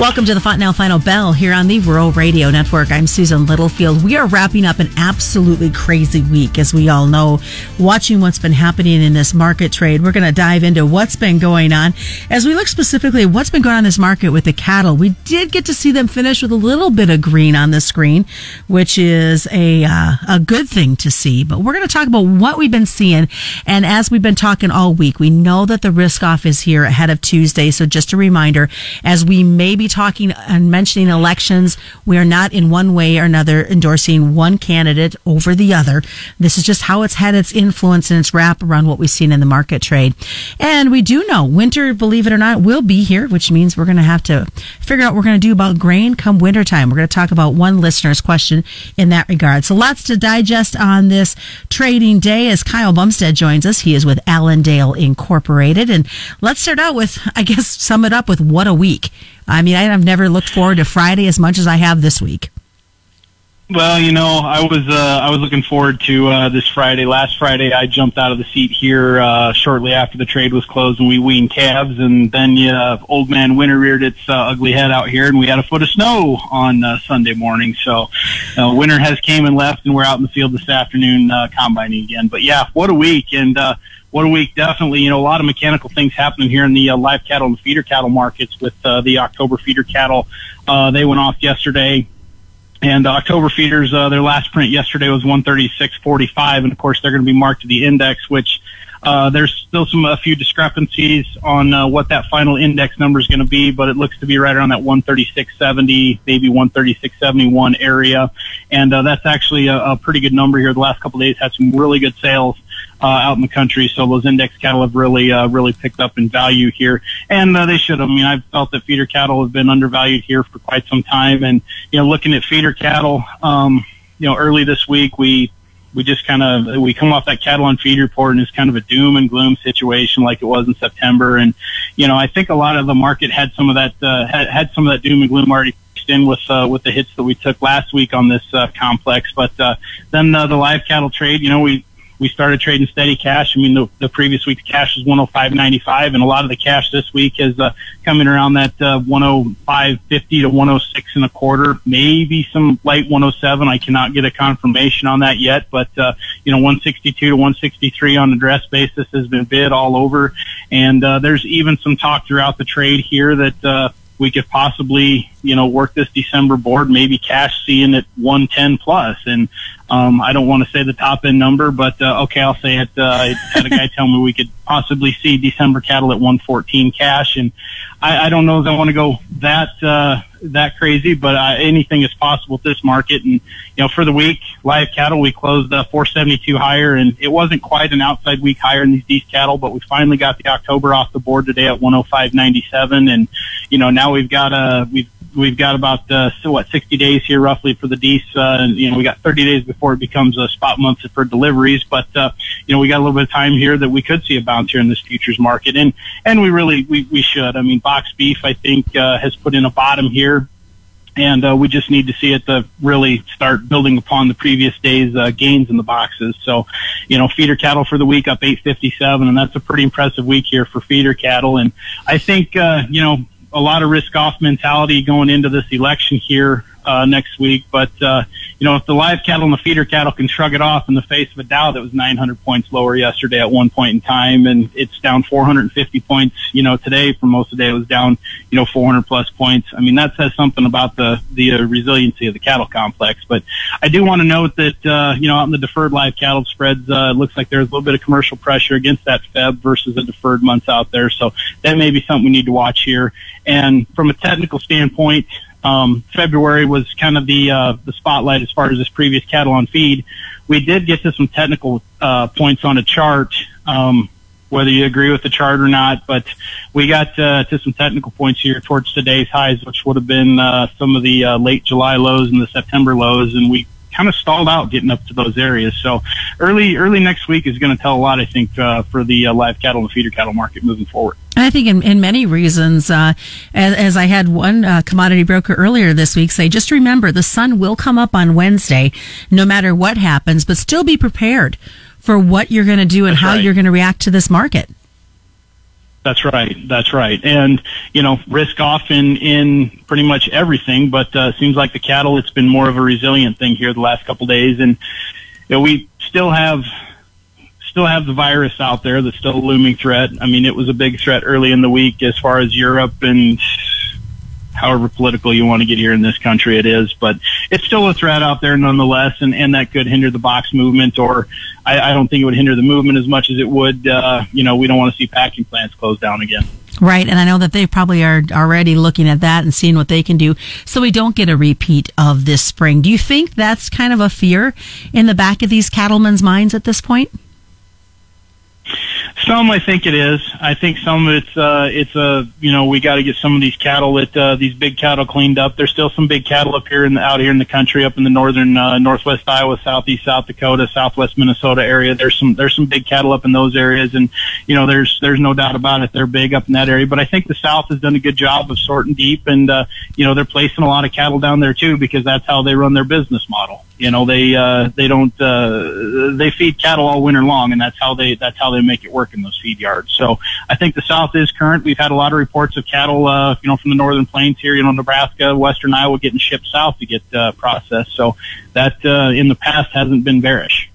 Welcome to the Fontanelle Final Bell here on the Rural Radio Network. I'm Susan Littlefield. We are wrapping up an absolutely crazy week, as we all know, watching what's been happening in this market trade. We're going to dive into what's been going on as we look specifically at what's been going on in this market with the cattle. We did get to see them finish with a little bit of green on the screen, which is a uh, a good thing to see. But we're going to talk about what we've been seeing, and as we've been talking all week, we know that the risk off is here ahead of Tuesday. So just a reminder, as we may be talking and mentioning elections. We are not in one way or another endorsing one candidate over the other. This is just how it's had its influence and its wrap around what we've seen in the market trade. And we do know winter, believe it or not, will be here, which means we're going to have to figure out what we're going to do about grain come wintertime. We're going to talk about one listener's question in that regard. So lots to digest on this trading day as Kyle Bumsted joins us. He is with Allendale Incorporated. And let's start out with, I guess, sum it up with what a week. I mean, I've never looked forward to Friday as much as I have this week. Well, you know, I was uh, I was looking forward to uh, this Friday. Last Friday, I jumped out of the seat here uh, shortly after the trade was closed, and we weaned calves. And then uh, old man winter reared its uh, ugly head out here, and we had a foot of snow on uh, Sunday morning. So uh, winter has came and left, and we're out in the field this afternoon uh, combining again. But yeah, what a week! And uh, what a week, definitely. You know, a lot of mechanical things happening here in the uh, live cattle and feeder cattle markets with uh, the October feeder cattle. Uh, they went off yesterday. And October feeders, uh, their last print yesterday was 136.45, and of course they're going to be marked to the index, which uh, there's still some a few discrepancies on uh, what that final index number is going to be, but it looks to be right around that 136.70, maybe 136.71 area, and uh, that's actually a, a pretty good number here. The last couple days had some really good sales uh, out in the country. So those index cattle have really, uh, really picked up in value here. And, they should. I mean, I've felt that feeder cattle have been undervalued here for quite some time. And, you know, looking at feeder cattle, um, you know, early this week, we, we just kind of, we come off that cattle on feed report and it's kind of a doom and gloom situation like it was in September. And, you know, I think a lot of the market had some of that, uh, had, had some of that doom and gloom already in with uh, with the hits that we took last week on this uh, complex. But uh, then uh, the live cattle trade, you know, we we started trading steady cash. I mean, the, the previous week the cash was 105.95, and a lot of the cash this week is uh, coming around that uh, 105.50 to 106 and a quarter, maybe some light 107. I cannot get a confirmation on that yet, but uh, you know, 162 to 163 on the dress basis has been bid all over, and uh, there's even some talk throughout the trade here that. Uh, we could possibly, you know, work this December board, maybe cash seeing at 110 plus. And, um, I don't want to say the top end number, but, uh, okay, I'll say it. Uh, I had a guy tell me we could possibly see December cattle at 114 cash. And I, I don't know if I want to go that, uh, that crazy, but uh, anything is possible with this market. And, you know, for the week, live cattle, we closed uh, 472 higher and it wasn't quite an outside week higher in these East cattle, but we finally got the October off the board today at 105.97. And, you know, now we've got a, we've, we've got about uh, so what 60 days here roughly for the Dees, uh, and you know we got 30 days before it becomes a spot month for deliveries. But uh, you know we got a little bit of time here that we could see a bounce here in this futures market, and and we really we we should. I mean, box beef I think uh, has put in a bottom here. And uh, we just need to see it to really start building upon the previous day's uh, gains in the boxes. So, you know, feeder cattle for the week up 857, and that's a pretty impressive week here for feeder cattle. And I think, uh, you know, a lot of risk off mentality going into this election here uh, next week. But uh, you know, if the live cattle and the feeder cattle can shrug it off in the face of a Dow that was 900 points lower yesterday at one point in time, and it's down 450 points, you know, today for most of the day it was down, you know, 400 plus points. I mean, that says something about the the uh, resiliency of the cattle complex. But I do want to note that uh, you know, out in the deferred live cattle spreads, uh, it looks like there's a little bit of commercial pressure against that Feb versus the deferred months out there. So that may be something we need to watch here. And from a technical standpoint, um, February was kind of the uh, the spotlight as far as this previous cattle on feed. We did get to some technical uh, points on a chart, um, whether you agree with the chart or not. But we got uh, to some technical points here towards today's highs, which would have been uh, some of the uh, late July lows and the September lows, and we kind of stalled out getting up to those areas. So early early next week is going to tell a lot, I think, uh, for the uh, live cattle and feeder cattle market moving forward. I think in, in many reasons, uh, as, as, I had one uh, commodity broker earlier this week say, just remember the sun will come up on Wednesday, no matter what happens, but still be prepared for what you're going to do and That's how right. you're going to react to this market. That's right. That's right. And, you know, risk off in, in pretty much everything, but, uh, seems like the cattle, it's been more of a resilient thing here the last couple of days. And, you know, we still have, still have the virus out there that's still a looming threat. I mean, it was a big threat early in the week as far as Europe and however political you want to get here in this country it is, but it's still a threat out there nonetheless, and, and that could hinder the box movement, or I, I don't think it would hinder the movement as much as it would, uh, you know, we don't want to see packing plants closed down again. Right, and I know that they probably are already looking at that and seeing what they can do so we don't get a repeat of this spring. Do you think that's kind of a fear in the back of these cattlemen's minds at this point? Some, I think it is. I think some it's uh, it's a uh, you know we got to get some of these cattle that uh, these big cattle cleaned up. There's still some big cattle up here in the, out here in the country, up in the northern uh, northwest Iowa, southeast South Dakota, southwest Minnesota area. There's some there's some big cattle up in those areas, and you know there's there's no doubt about it. They're big up in that area. But I think the South has done a good job of sorting deep, and uh, you know they're placing a lot of cattle down there too because that's how they run their business model. You know, they uh, they don't uh, they feed cattle all winter long, and that's how they that's how they make it work in those feed yards. So I think the South is current. We've had a lot of reports of cattle, uh, you know, from the northern plains here, you know, Nebraska, western Iowa, getting shipped south to get uh, processed. So that uh, in the past hasn't been bearish.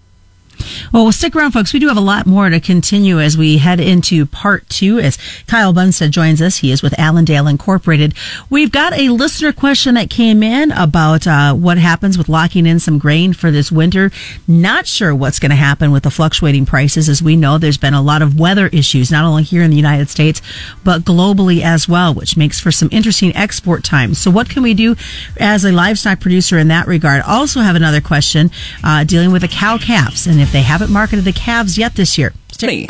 Well, stick around, folks. We do have a lot more to continue as we head into part two. As Kyle Bumsted joins us, he is with Allendale Incorporated. We've got a listener question that came in about uh, what happens with locking in some grain for this winter. Not sure what's going to happen with the fluctuating prices. As we know, there's been a lot of weather issues, not only here in the United States, but globally as well, which makes for some interesting export times. So, what can we do as a livestock producer in that regard? Also, have another question uh, dealing with the cow calves and if they haven't marketed the calves yet this year. Stay.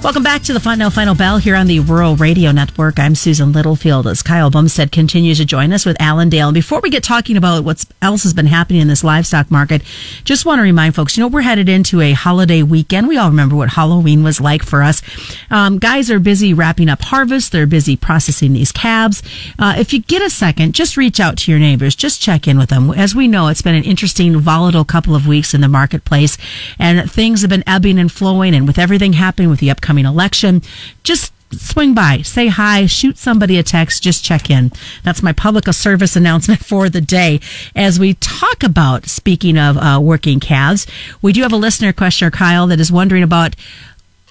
Welcome back to the Final Final Bell here on the Rural Radio Network. I'm Susan Littlefield as Kyle Bumsted continues to join us with Allendale. And before we get talking about what else has been happening in this livestock market, just want to remind folks, you know, we're headed into a holiday weekend. We all remember what Halloween was like for us. Um, guys are busy wrapping up harvest. They're busy processing these calves. Uh, if you get a second, just reach out to your neighbors. Just check in with them. As we know, it's been an interesting, volatile couple of weeks in the marketplace and things have been ebbing and flowing. And with everything happening with the upcoming upcoming election. Just swing by, say hi, shoot somebody a text, just check in. That's my public service announcement for the day. As we talk about, speaking of uh, working calves, we do have a listener questioner, Kyle, that is wondering about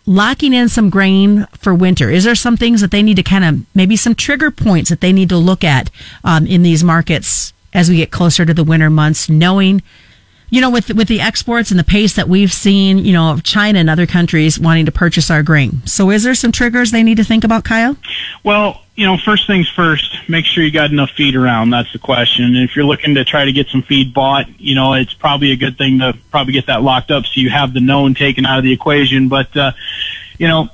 locking in some grain for winter. Is there some things that they need to kind of, maybe some trigger points that they need to look at um, in these markets as we get closer to the winter months, knowing you know, with with the exports and the pace that we've seen, you know, of China and other countries wanting to purchase our grain. So, is there some triggers they need to think about, Kyle? Well, you know, first things first, make sure you got enough feed around. That's the question. And if you're looking to try to get some feed bought, you know, it's probably a good thing to probably get that locked up so you have the known taken out of the equation. But, uh, you know,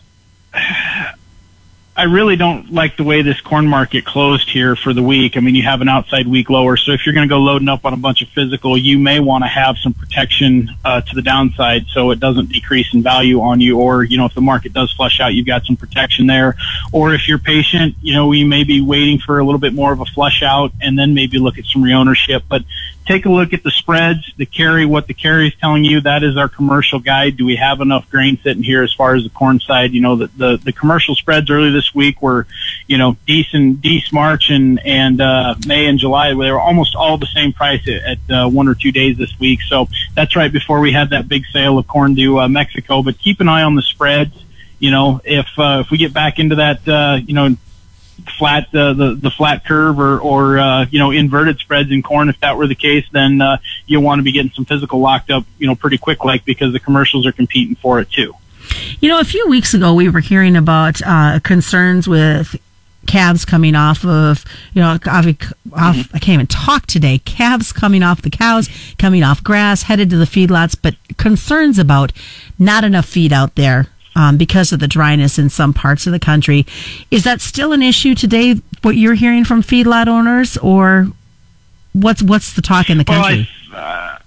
I really don't like the way this corn market closed here for the week. I mean, you have an outside week lower, so if you're going to go loading up on a bunch of physical, you may want to have some protection uh, to the downside so it doesn't decrease in value on you. Or you know, if the market does flush out, you've got some protection there. Or if you're patient, you know, we may be waiting for a little bit more of a flush out and then maybe look at some reownership. But take a look at the spreads, the carry, what the carry is telling you. That is our commercial guide. Do we have enough grain sitting here as far as the corn side? You know, the, the, the commercial spreads early this week were, you know, decent, decent March and, and, uh, May and July. They were almost all the same price at, at uh, one or two days this week. So that's right before we had that big sale of corn to uh, Mexico, but keep an eye on the spreads. You know, if, uh, if we get back into that, uh, you know, flat uh, the the flat curve or or uh, you know inverted spreads in corn. If that were the case, then uh, you want to be getting some physical locked up, you know, pretty quick, like because the commercials are competing for it too. You know, a few weeks ago we were hearing about uh, concerns with calves coming off of, you know, off, off mm-hmm. I can't even talk today. Calves coming off the cows, coming off grass, headed to the feedlots, but concerns about not enough feed out there um, because of the dryness in some parts of the country. Is that still an issue today? What you're hearing from feedlot owners, or what's what's the talk in the country? Well, I, uh,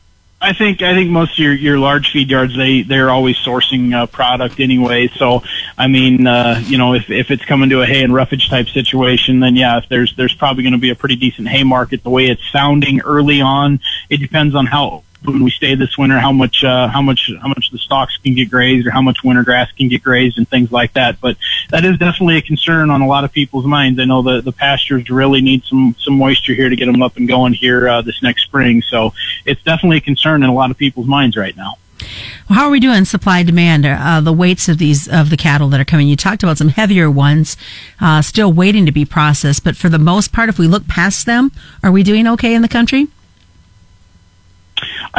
I think I think most of your, your large feed yards they they're always sourcing uh, product anyway. So I mean, uh, you know, if if it's coming to a hay and roughage type situation, then yeah, if there's there's probably going to be a pretty decent hay market. The way it's sounding early on, it depends on how when we stay this winter, how much uh, how much how much the stalks can get grazed or how much winter grass can get grazed and things like that. But that is definitely a concern on a lot of people's minds. I know the the pastures really need some some moisture here to get them up and going here uh, this next spring. So it's definitely a concern in a lot of people's minds right now. Well, how are we doing supply demand? Uh, the weights of these of the cattle that are coming. You talked about some heavier ones uh, still waiting to be processed, but for the most part, if we look past them, are we doing okay in the country?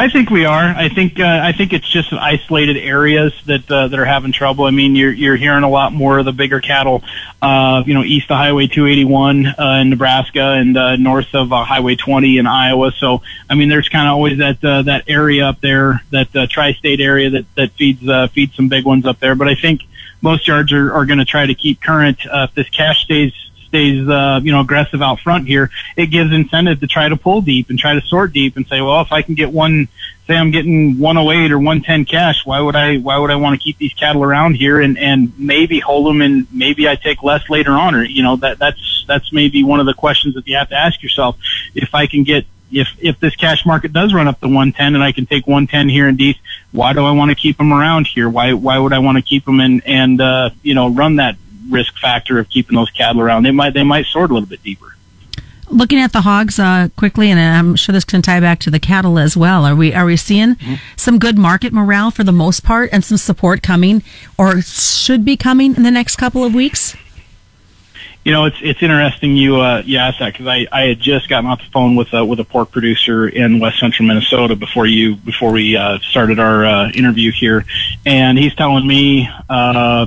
I think we are. I think uh, I think it's just isolated areas that uh, that are having trouble. I mean, you're you're hearing a lot more of the bigger cattle, uh, you know, east of Highway 281 uh, in Nebraska and uh, north of uh, Highway 20 in Iowa. So, I mean, there's kind of always that uh, that area up there, that uh, tri-state area that that feeds uh, feeds some big ones up there. But I think most yards are, are going to try to keep current. Uh, if this cash stays stays, uh, you know, aggressive out front here, it gives incentive to try to pull deep and try to sort deep and say, well, if I can get one, say I'm getting 108 or 110 cash, why would I, why would I want to keep these cattle around here and, and maybe hold them and maybe I take less later on or, you know, that, that's, that's maybe one of the questions that you have to ask yourself. If I can get, if, if this cash market does run up to 110 and I can take 110 here in Dees, why do I want to keep them around here? Why, why would I want to keep them and, and, uh, you know, run that risk factor of keeping those cattle around. They might they might sort a little bit deeper. Looking at the hogs uh, quickly, and I'm sure this can tie back to the cattle as well. Are we are we seeing mm-hmm. some good market morale for the most part, and some support coming, or should be coming in the next couple of weeks? You know, it's it's interesting you uh, you asked that because I, I had just gotten off the phone with a, with a pork producer in west central Minnesota before you before we uh, started our uh, interview here, and he's telling me uh,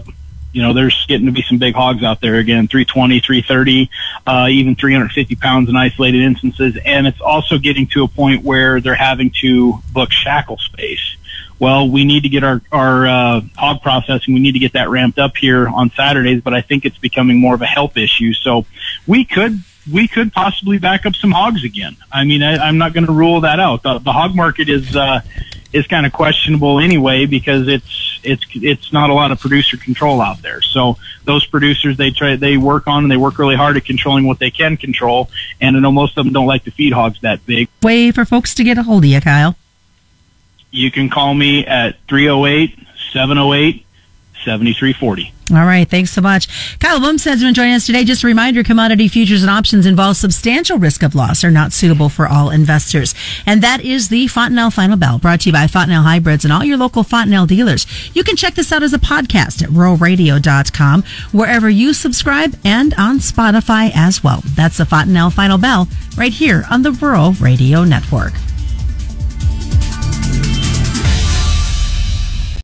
you know, there's getting to be some big hogs out there again, 320, 330, uh, even 350 pounds in isolated instances. And it's also getting to a point where they're having to book shackle space. Well, we need to get our, our, uh, hog processing. We need to get that ramped up here on Saturdays, but I think it's becoming more of a health issue. So we could we could possibly back up some hogs again. I mean, I, I'm not going to rule that out. The, the hog market is uh, is kind of questionable anyway because it's it's it's not a lot of producer control out there. So those producers they try they work on and they work really hard at controlling what they can control. And I know most of them don't like to feed hogs that big. Way for folks to get a hold of you, Kyle. You can call me at 308 708 7340. All right. Thanks so much. Kyle Bumsted has been joining us today. Just a reminder, commodity futures and options involve substantial risk of loss, are not suitable for all investors. And that is the Fontanelle Final Bell brought to you by Fontanelle Hybrids and all your local Fontanelle dealers. You can check this out as a podcast at ruralradio.com, wherever you subscribe and on Spotify as well. That's the Fontanelle Final Bell right here on the Rural Radio Network.